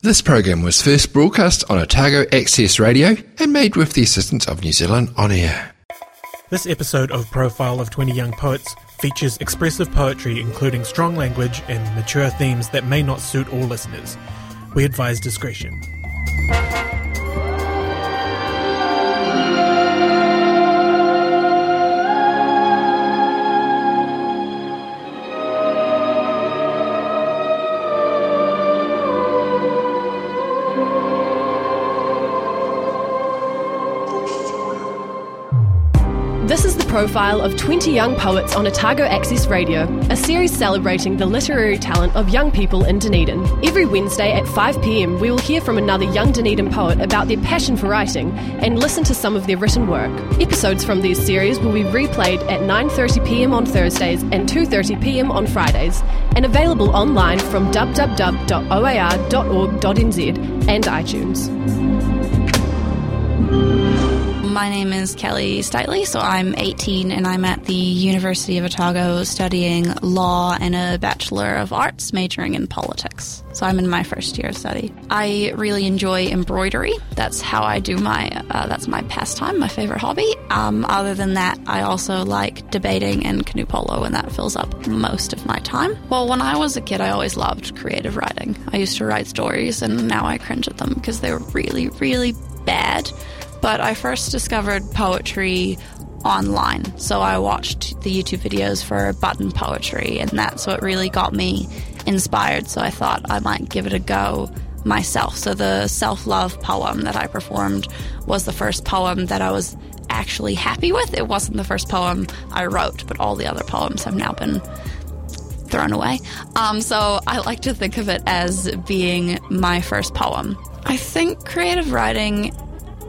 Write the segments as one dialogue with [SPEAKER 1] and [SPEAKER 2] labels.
[SPEAKER 1] This program was first broadcast on Otago Access Radio and made with the assistance of New Zealand On Air.
[SPEAKER 2] This episode of Profile of 20 Young Poets features expressive poetry including strong language and mature themes that may not suit all listeners. We advise discretion.
[SPEAKER 3] Profile of 20 young poets on Otago Access Radio, a series celebrating the literary talent of young people in Dunedin. Every Wednesday at 5 pm, we will hear from another young Dunedin poet about their passion for writing and listen to some of their written work. Episodes from these series will be replayed at 9:30 pm on Thursdays and 2:30 pm on Fridays, and available online from www.oar.org.nz and iTunes.
[SPEAKER 4] My name is Kelly Stitely, so I'm 18 and I'm at the University of Otago studying law and a Bachelor of Arts majoring in politics. So I'm in my first year of study. I really enjoy embroidery. That's how I do my, uh, that's my pastime, my favorite hobby. Um, other than that, I also like debating and canoe polo, and that fills up most of my time. Well, when I was a kid, I always loved creative writing. I used to write stories, and now I cringe at them because they were really, really bad but I first discovered poetry online. So I watched the YouTube videos for button poetry, and that's what really got me inspired. So I thought I might give it a go myself. So the self love poem that I performed was the first poem that I was actually happy with. It wasn't the first poem I wrote, but all the other poems have now been thrown away. Um, so I like to think of it as being my first poem. I think creative writing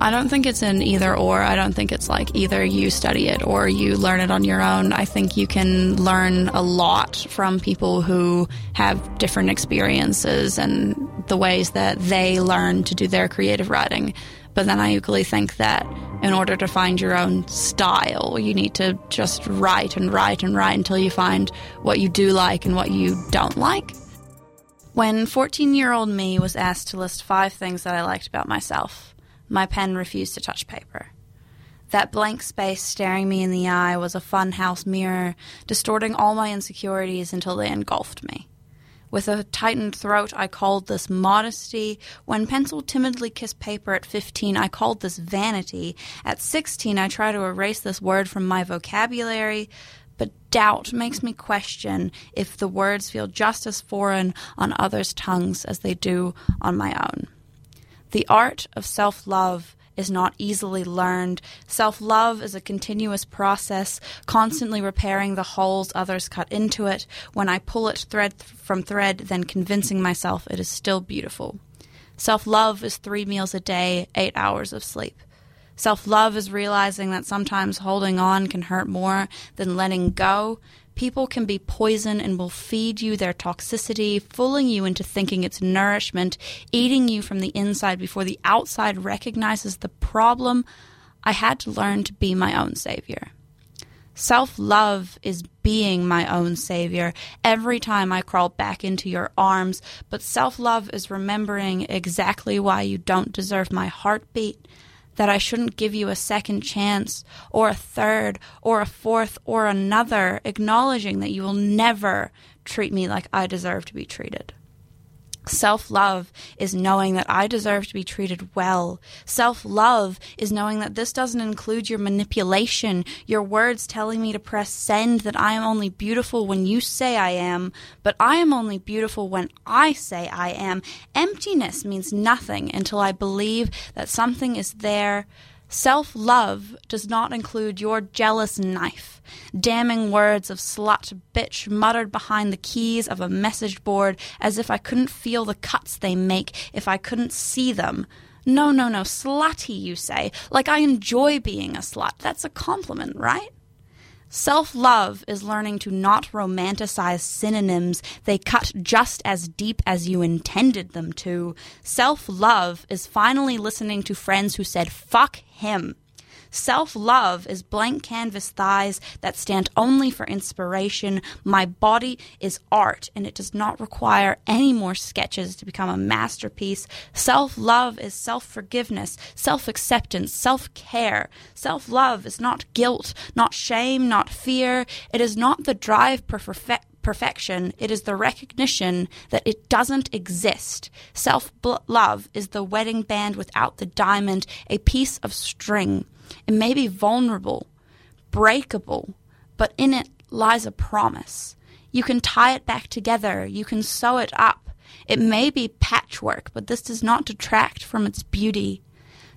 [SPEAKER 4] I don't think it's an either or. I don't think it's like either you study it or you learn it on your own. I think you can learn a lot from people who have different experiences and the ways that they learn to do their creative writing. But then I equally think that in order to find your own style, you need to just write and write and write until you find what you do like and what you don't like. When 14 year old me was asked to list five things that I liked about myself, my pen refused to touch paper. That blank space staring me in the eye was a funhouse mirror, distorting all my insecurities until they engulfed me. With a tightened throat, I called this modesty. When pencil timidly kissed paper at 15, I called this vanity. At 16, I try to erase this word from my vocabulary. But doubt makes me question if the words feel just as foreign on others' tongues as they do on my own. The art of self love is not easily learned. Self love is a continuous process, constantly repairing the holes others cut into it. When I pull it thread from thread, then convincing myself it is still beautiful. Self love is three meals a day, eight hours of sleep. Self love is realizing that sometimes holding on can hurt more than letting go. People can be poison and will feed you their toxicity, fooling you into thinking it's nourishment, eating you from the inside before the outside recognizes the problem. I had to learn to be my own savior. Self love is being my own savior every time I crawl back into your arms, but self love is remembering exactly why you don't deserve my heartbeat, that I shouldn't give you a second chance, or a third, or a fourth, or another, acknowledging that you will never treat me like I deserve to be treated. Self love is knowing that I deserve to be treated well. Self love is knowing that this doesn't include your manipulation, your words telling me to press send, that I am only beautiful when you say I am, but I am only beautiful when I say I am. Emptiness means nothing until I believe that something is there Self love does not include your jealous knife, damning words of slut, bitch muttered behind the keys of a message board as if I couldn't feel the cuts they make if I couldn't see them. No, no, no, slutty, you say, like I enjoy being a slut. That's a compliment, right? Self love is learning to not romanticize synonyms. They cut just as deep as you intended them to. Self love is finally listening to friends who said, fuck him. Self love is blank canvas thighs that stand only for inspiration. My body is art, and it does not require any more sketches to become a masterpiece. Self love is self forgiveness, self acceptance, self care. Self love is not guilt, not shame, not fear. It is not the drive for perfection perfection, it is the recognition that it doesn't exist. Self love is the wedding band without the diamond, a piece of string. It may be vulnerable, breakable, but in it lies a promise. You can tie it back together, you can sew it up. It may be patchwork, but this does not detract from its beauty.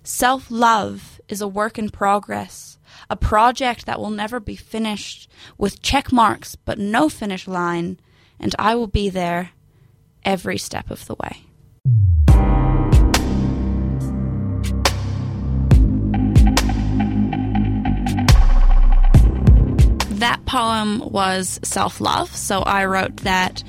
[SPEAKER 4] Self love is a work in progress a project that will never be finished, with check marks but no finish line, and I will be there every step of the way. That poem was self love, so I wrote that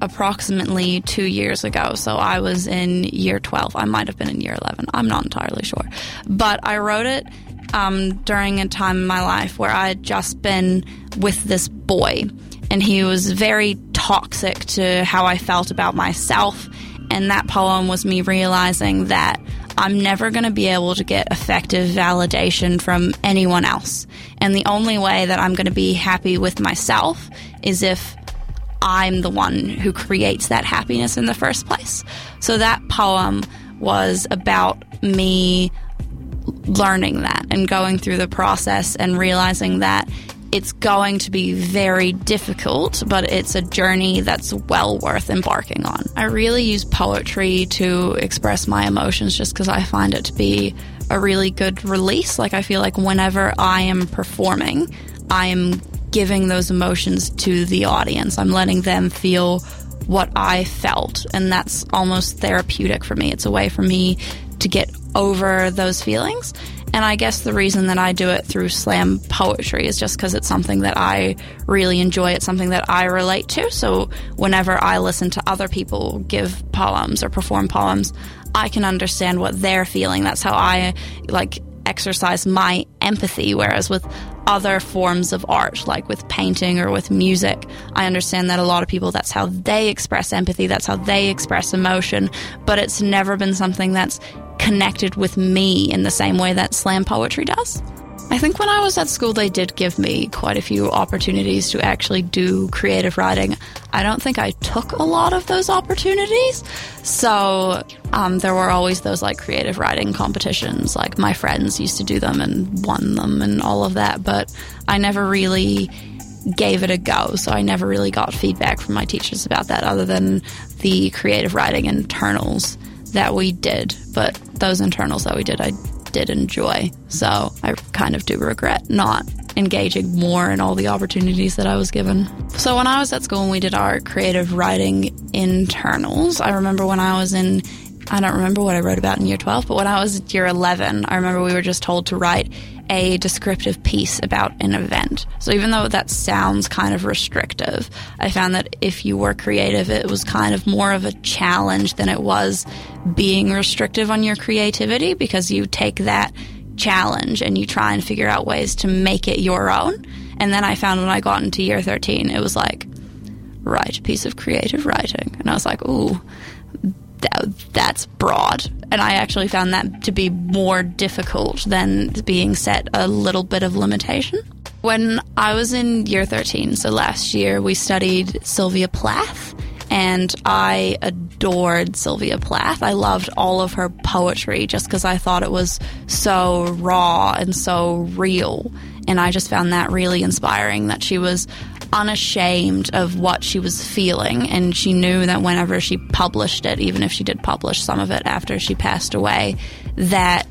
[SPEAKER 4] approximately two years ago. So I was in year 12. I might have been in year 11. I'm not entirely sure. But I wrote it um, during a time in my life where I had just been with this boy, and he was very toxic to how I felt about myself. And that poem was me realizing that I'm never going to be able to get effective validation from anyone else. And the only way that I'm going to be happy with myself is if I'm the one who creates that happiness in the first place. So that poem was about me learning that and going through the process and realizing that it's going to be very difficult, but it's a journey that's well worth embarking on. I really use poetry to express my emotions just because I find it to be a really good release. Like, I feel like whenever I am performing, I am giving those emotions to the audience. I'm letting them feel what I felt, and that's almost therapeutic for me. It's a way for me to get over those feelings. And I guess the reason that I do it through slam poetry is just because it's something that I really enjoy. It's something that I relate to. So whenever I listen to other people give poems or perform poems, I can understand what they're feeling. That's how I like exercise my empathy. Whereas with other forms of art, like with painting or with music, I understand that a lot of people, that's how they express empathy, that's how they express emotion, but it's never been something that's connected with me in the same way that slam poetry does. I think when I was at school, they did give me quite a few opportunities to actually do creative writing. I don't think I took a lot of those opportunities. So um, there were always those like creative writing competitions. Like my friends used to do them and won them and all of that. But I never really gave it a go. So I never really got feedback from my teachers about that other than the creative writing internals that we did, but those internals that we did, I did enjoy. So I kind of do regret not engaging more in all the opportunities that I was given. So when I was at school and we did our creative writing internals, I remember when I was in I don't remember what I wrote about in year 12, but when I was year 11, I remember we were just told to write a descriptive piece about an event. So even though that sounds kind of restrictive, I found that if you were creative, it was kind of more of a challenge than it was being restrictive on your creativity because you take that challenge and you try and figure out ways to make it your own. And then I found when I got into year 13, it was like, write a piece of creative writing. And I was like, ooh, that, that's broad. And I actually found that to be more difficult than being set a little bit of limitation. When I was in year 13, so last year, we studied Sylvia Plath, and I adored Sylvia Plath. I loved all of her poetry just because I thought it was so raw and so real. And I just found that really inspiring that she was unashamed of what she was feeling, and she knew that whenever she published it, even if she did publish some of it after she passed away, that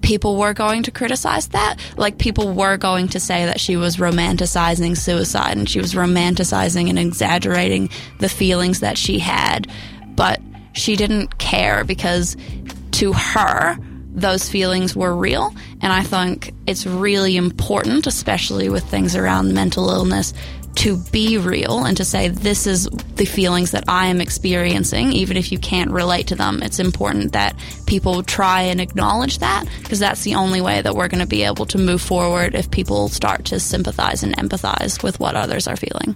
[SPEAKER 4] people were going to criticize that. Like, people were going to say that she was romanticizing suicide and she was romanticizing and exaggerating the feelings that she had. But she didn't care because to her, those feelings were real. And I think it's really important, especially with things around mental illness, to be real and to say this is the feelings that I am experiencing, even if you can't relate to them. It's important that people try and acknowledge that because that's the only way that we're going to be able to move forward if people start to sympathize and empathize with what others are feeling.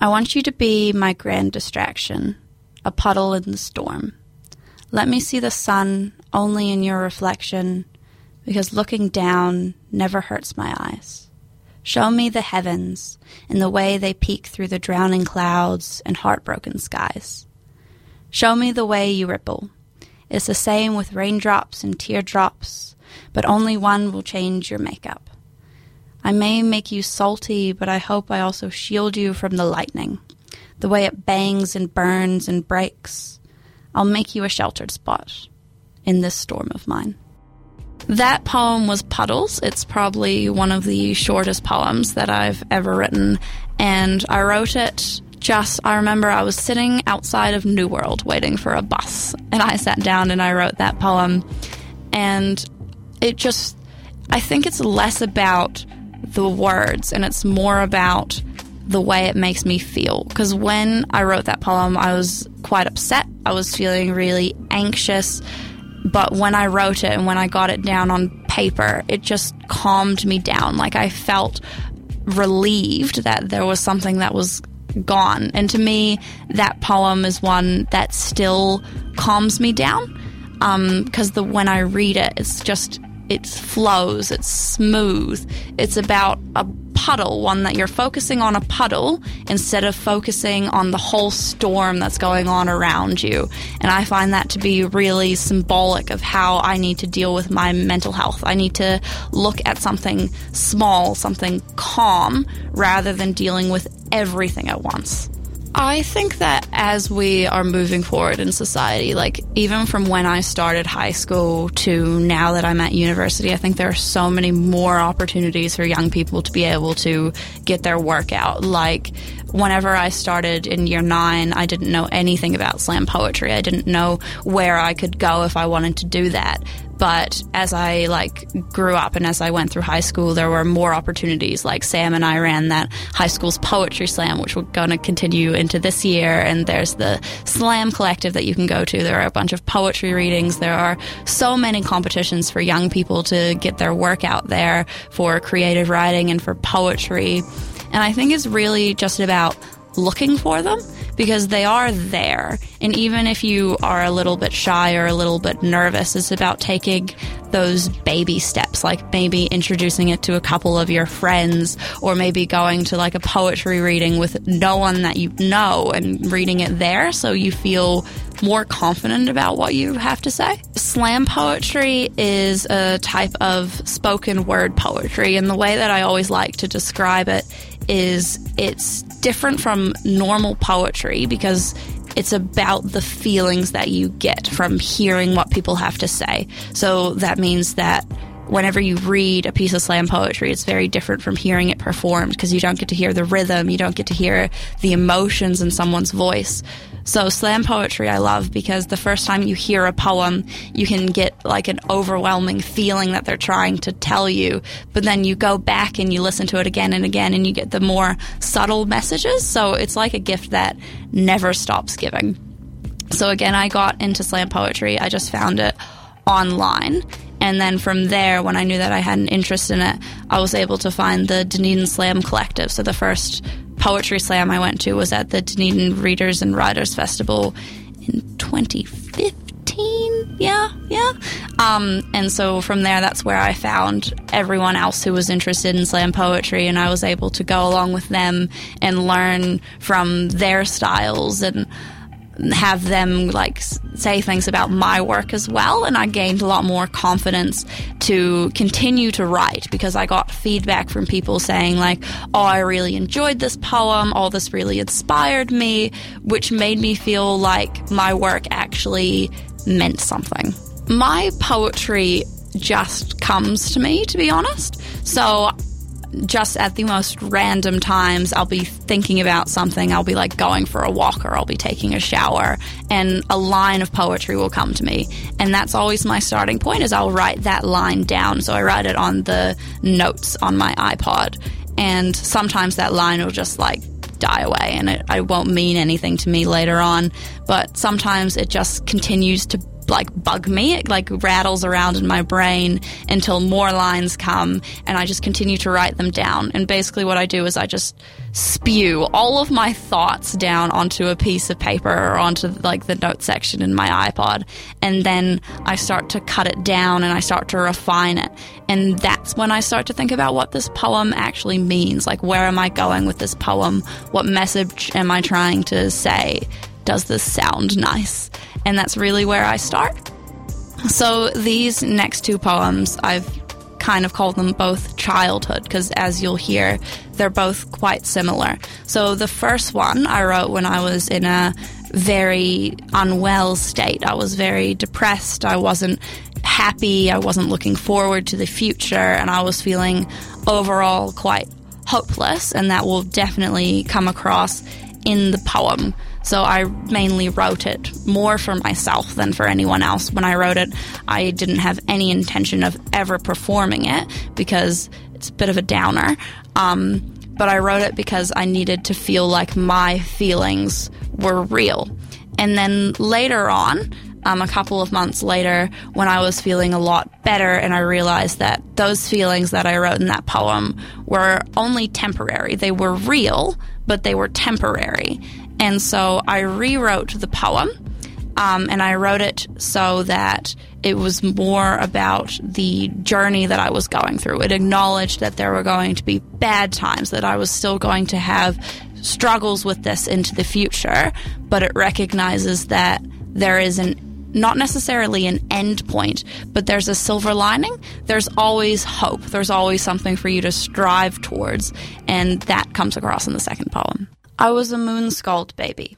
[SPEAKER 4] I want you to be my grand distraction, a puddle in the storm. Let me see the sun only in your reflection, because looking down never hurts my eyes. Show me the heavens in the way they peek through the drowning clouds and heartbroken skies. Show me the way you ripple. It's the same with raindrops and teardrops, but only one will change your makeup. I may make you salty, but I hope I also shield you from the lightning, the way it bangs and burns and breaks. I'll make you a sheltered spot in this storm of mine. That poem was Puddles. It's probably one of the shortest poems that I've ever written, and I wrote it just I remember I was sitting outside of New World waiting for a bus, and I sat down and I wrote that poem, and it just I think it's less about the words and it's more about the way it makes me feel. Because when I wrote that poem, I was quite upset. I was feeling really anxious but when I wrote it and when I got it down on paper, it just calmed me down. Like I felt relieved that there was something that was gone. And to me, that poem is one that still calms me down. Because um, the when I read it, it's just it flows, it's smooth. It's about a puddle, one that you're focusing on a puddle instead of focusing on the whole storm that's going on around you. And I find that to be really symbolic of how I need to deal with my mental health. I need to look at something small, something calm, rather than dealing with everything at once. I think that as we are moving forward in society, like even from when I started high school to now that I'm at university, I think there are so many more opportunities for young people to be able to get their work out. Like whenever I started in year nine, I didn't know anything about slam poetry. I didn't know where I could go if I wanted to do that. But as I like grew up and as I went through high school, there were more opportunities. Like Sam and I ran that high school's poetry slam, which we're going to continue into this year. And there's the slam collective that you can go to. There are a bunch of poetry readings. There are so many competitions for young people to get their work out there for creative writing and for poetry. And I think it's really just about looking for them because they are there. And even if you are a little bit shy or a little bit nervous, it's about taking those baby steps, like maybe introducing it to a couple of your friends, or maybe going to like a poetry reading with no one that you know and reading it there so you feel more confident about what you have to say. Slam poetry is a type of spoken word poetry, and the way that I always like to describe it is it's different from normal poetry because it's about the feelings that you get from hearing what people have to say. So that means that whenever you read a piece of slam poetry, it's very different from hearing it performed because you don't get to hear the rhythm, you don't get to hear the emotions in someone's voice. So slam poetry I love because the first time you hear a poem, you can get like an overwhelming feeling that they're trying to tell you, but then you go back and you listen to it again and again and you get the more subtle messages. So it's like a gift that never stops giving. So again, I got into slam poetry. I just found it online. And then from there, when I knew that I had an interest in it, I was able to find the Dunedin Slam Collective. So the first poetry slam I went to was at the Dunedin Readers and Writers Festival in 2015. Yeah, yeah. Um, and so from there, that's where I found everyone else who was interested in slam poetry, and I was able to go along with them and learn from their styles and have them like say things about my work as well and I gained a lot more confidence to continue to write because I got feedback from people saying like oh I really enjoyed this poem. All oh, this really inspired me which made me feel like my work actually meant something. My poetry just comes to me to be honest. So just at the most random times, I'll be thinking about something. I'll be like going for a walk or I'll be taking a shower and a line of poetry will come to me. And that's always my starting point is I'll write that line down. So I write it on the notes on my iPod. And sometimes that line will just like die away and it, it won't mean anything to me later on. But sometimes it just continues to like bug me. It like rattles around in my brain until more lines come and I just continue to write them down. And basically what I do is I just spew all of my thoughts down onto a piece of paper or onto like the note section in my iPod. And then I start to cut it down and I start to refine it. And that's when I start to think about what this poem actually means. Like, where am I going with this poem? What message am I trying to say? Does this sound nice? And that's really where I start. So these next two poems, I've kind of called them both childhood because as you'll hear, they're both quite similar. So the first one I wrote when I was in a very unwell state. I was very depressed. I wasn't happy. I wasn't looking forward to the future and I was feeling overall quite hopeless and that will definitely come across in the poem. So I mainly wrote it more for myself than for anyone else. When I wrote it, I didn't have any intention of ever performing it because it's a bit of a downer. Um, but I wrote it because I needed to feel like my feelings were real. And then later on, um, a couple of months later, when I was feeling a lot better, and I realized that those feelings that I wrote in that poem were only temporary. They were real, but they were temporary. And so I rewrote the poem, um, and I wrote it so that it was more about the journey that I was going through. It acknowledged that there were going to be bad times, that I was still going to have struggles with this into the future, but it recognizes that there is an not necessarily an end point, but there's a silver lining. There's always hope. There's always something for you to strive towards, and that comes across in the second poem. I was a moon scald baby.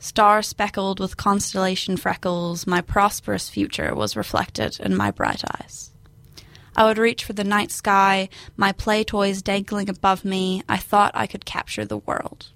[SPEAKER 4] Star speckled with constellation freckles, my prosperous future was reflected in my bright eyes. I would reach for the night sky, my play toys dangling above me. I thought I could capture the world.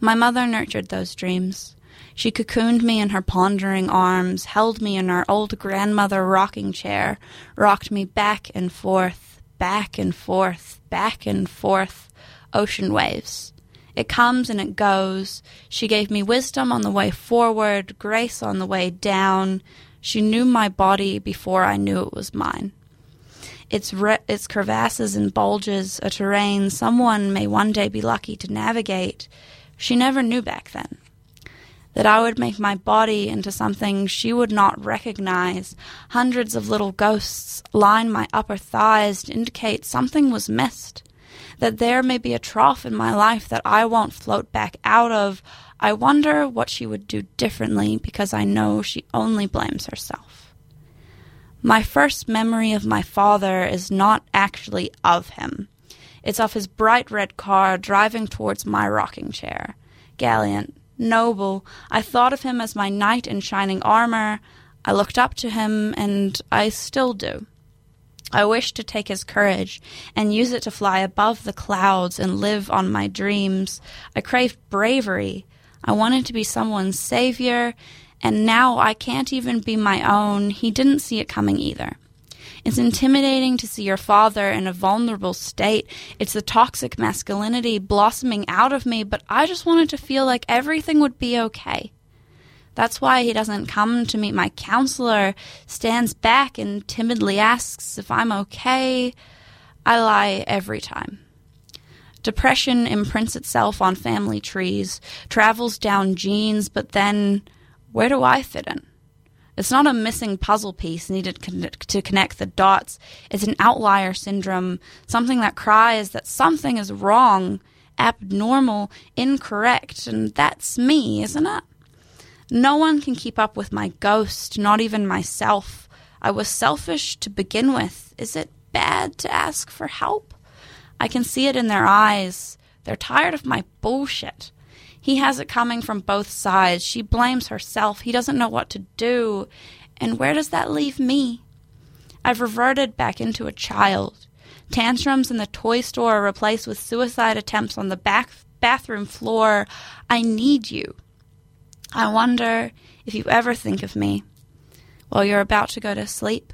[SPEAKER 4] My mother nurtured those dreams. She cocooned me in her pondering arms, held me in her old grandmother rocking chair, rocked me back and forth, back and forth, back and forth, ocean waves. It comes and it goes. She gave me wisdom on the way forward, grace on the way down. She knew my body before I knew it was mine. Its, re- its crevasses and bulges, a terrain someone may one day be lucky to navigate, she never knew back then. That I would make my body into something she would not recognize. Hundreds of little ghosts line my upper thighs to indicate something was missed that there may be a trough in my life that I won't float back out of. I wonder what she would do differently because I know she only blames herself. My first memory of my father is not actually of him. It's of his bright red car driving towards my rocking chair. Gallant, noble, I thought of him as my knight in shining armor. I looked up to him, and I still do. I wished to take his courage and use it to fly above the clouds and live on my dreams. I craved bravery. I wanted to be someone's savior, and now I can't even be my own. He didn't see it coming either. It's intimidating to see your father in a vulnerable state. It's the toxic masculinity blossoming out of me, but I just wanted to feel like everything would be okay. That's why he doesn't come to meet my counselor, stands back and timidly asks if I'm okay. I lie every time. Depression imprints itself on family trees, travels down genes, but then where do I fit in? It's not a missing puzzle piece needed to connect the dots. It's an outlier syndrome, something that cries that something is wrong, abnormal, incorrect, and that's me, isn't it? No one can keep up with my ghost, not even myself. I was selfish to begin with. Is it bad to ask for help? I can see it in their eyes. They're tired of my bullshit. He has it coming from both sides. She blames herself. He doesn't know what to do. And where does that leave me? I've reverted back into a child. Tantrums in the toy store are replaced with suicide attempts on the back bathroom floor. I need you. I wonder if you ever think of me while you're about to go to sleep,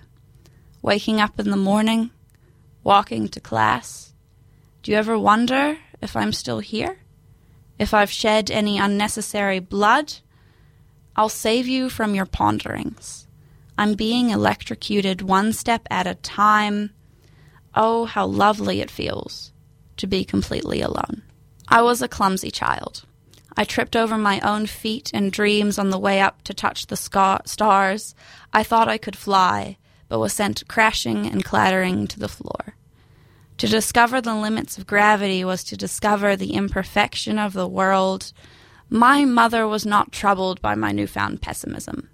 [SPEAKER 4] waking up in the morning, walking to class. Do you ever wonder if I'm still here? If I've shed any unnecessary blood, I'll save you from your ponderings. I'm being electrocuted one step at a time. Oh, how lovely it feels to be completely alone. I was a clumsy child. I tripped over my own feet and dreams on the way up to touch the scar- stars. I thought I could fly, but was sent crashing and clattering to the floor. To discover the limits of gravity was to discover the imperfection of the world. My mother was not troubled by my newfound pessimism,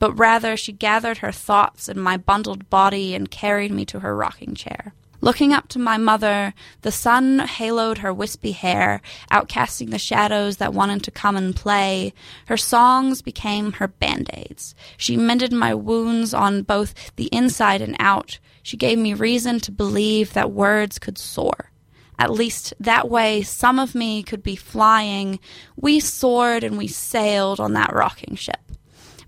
[SPEAKER 4] but rather she gathered her thoughts in my bundled body and carried me to her rocking chair. Looking up to my mother, the sun haloed her wispy hair, outcasting the shadows that wanted to come and play. Her songs became her band aids. She mended my wounds on both the inside and out. She gave me reason to believe that words could soar. At least that way, some of me could be flying. We soared and we sailed on that rocking ship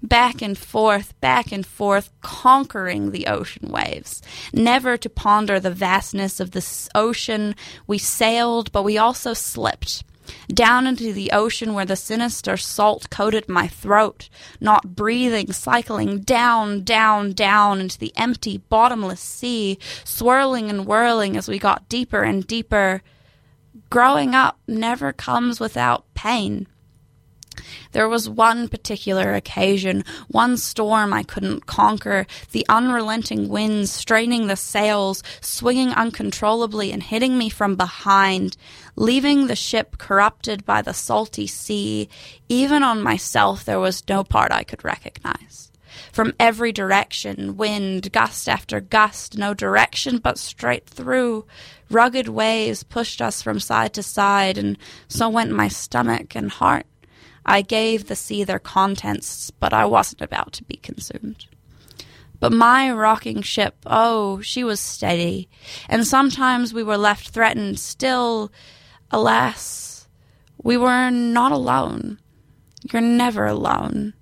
[SPEAKER 4] back and forth, back and forth, conquering the ocean waves. Never to ponder the vastness of the ocean, we sailed, but we also slipped. Down into the ocean where the sinister salt coated my throat, not breathing, cycling down, down, down into the empty, bottomless sea, swirling and whirling as we got deeper and deeper. Growing up never comes without pain. There was one particular occasion, one storm I couldn't conquer, the unrelenting winds straining the sails, swinging uncontrollably and hitting me from behind, leaving the ship corrupted by the salty sea. Even on myself, there was no part I could recognize. From every direction, wind, gust after gust, no direction but straight through. Rugged waves pushed us from side to side, and so went my stomach and heart. I gave the sea their contents, but I wasn't about to be consumed. But my rocking ship, oh, she was steady, and sometimes we were left threatened. Still, alas, we were not alone. You're never alone.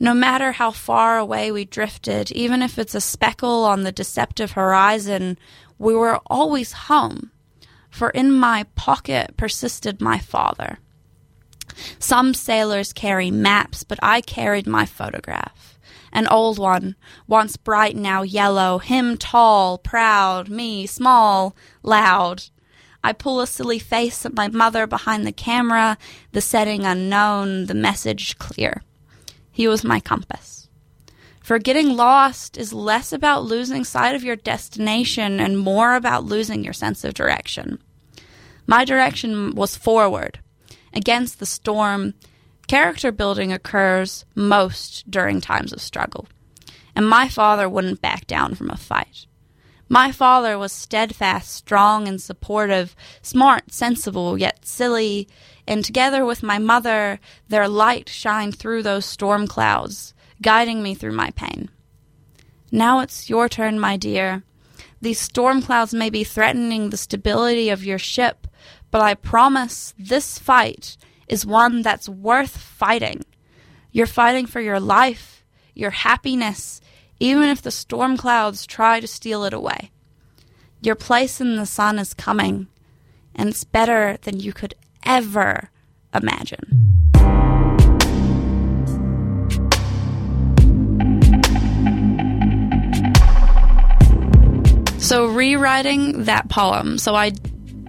[SPEAKER 4] No matter how far away we drifted, even if it's a speckle on the deceptive horizon, we were always home. For in my pocket persisted my father. Some sailors carry maps, but I carried my photograph. An old one, once bright, now yellow, him tall, proud, me small, loud. I pull a silly face at my mother behind the camera, the setting unknown, the message clear. He was my compass. For getting lost is less about losing sight of your destination and more about losing your sense of direction. My direction was forward, against the storm, character building occurs most during times of struggle. And my father wouldn't back down from a fight. My father was steadfast, strong, and supportive, smart, sensible, yet silly, and together with my mother, their light shined through those storm clouds, guiding me through my pain. Now it's your turn, my dear. These storm clouds may be threatening the stability of your ship, but I promise this fight is one that's worth fighting. You're fighting for your life, your happiness, even if the storm clouds try to steal it away. Your place in the sun is coming, and it's better than you could ever imagine. So, rewriting that poem. So, I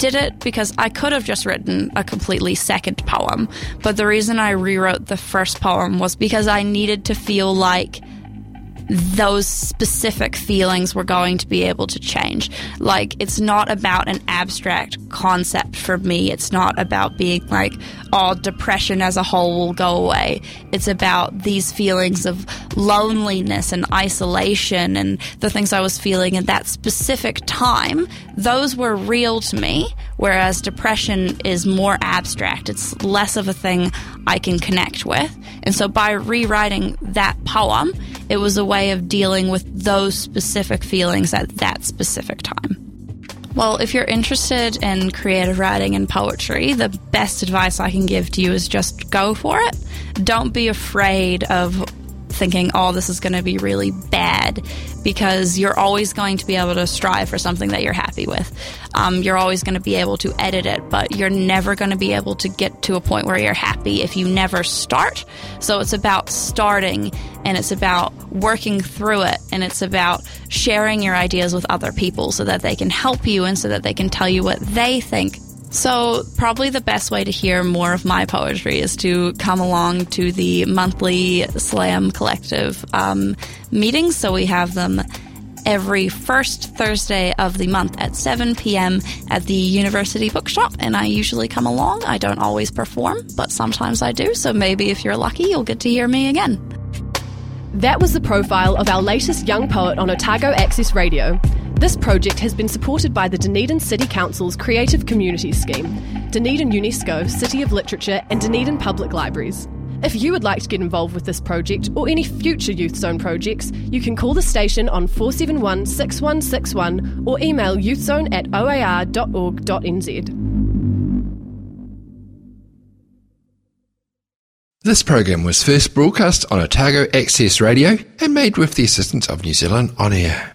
[SPEAKER 4] did it because I could have just written a completely second poem, but the reason I rewrote the first poem was because I needed to feel like those specific feelings were going to be able to change. Like, it's not about an abstract concept for me. It's not about being like, oh, depression as a whole will go away. It's about these feelings of loneliness and isolation and the things I was feeling in that specific time. Those were real to me, whereas depression is more abstract. It's less of a thing I can connect with. And so by rewriting that poem, it was a way of dealing with those specific feelings at that specific time. Well, if you're interested in creative writing and poetry, the best advice I can give to you is just go for it. Don't be afraid of thinking, oh, this is going to be really bad because you're always going to be able to strive for something that you're happy with. Um, you're always going to be able to edit it, but you're never going to be able to get to a point where you're happy if you never start. So it's about starting and it's about working through it and it's about sharing your ideas with other people so that they can help you and so that they can tell you what they think so, probably the best way to hear more of my poetry is to come along to the monthly Slam Collective um, meetings. So, we have them every first Thursday of the month at 7 p.m. at the University Bookshop, and I usually come along. I don't always perform, but sometimes I do. So, maybe if you're lucky, you'll get to hear me again.
[SPEAKER 3] That was the profile of our latest young poet on Otago Access Radio. This project has been supported by the Dunedin City Council's Creative Communities Scheme, Dunedin UNESCO, City of Literature, and Dunedin Public Libraries. If you would like to get involved with this project or any future Youth Zone projects, you can call the station on 471 6161 or email youthzone at oar.org.nz.
[SPEAKER 1] This program was first broadcast on Otago Access Radio and made with the assistance of New Zealand On Air.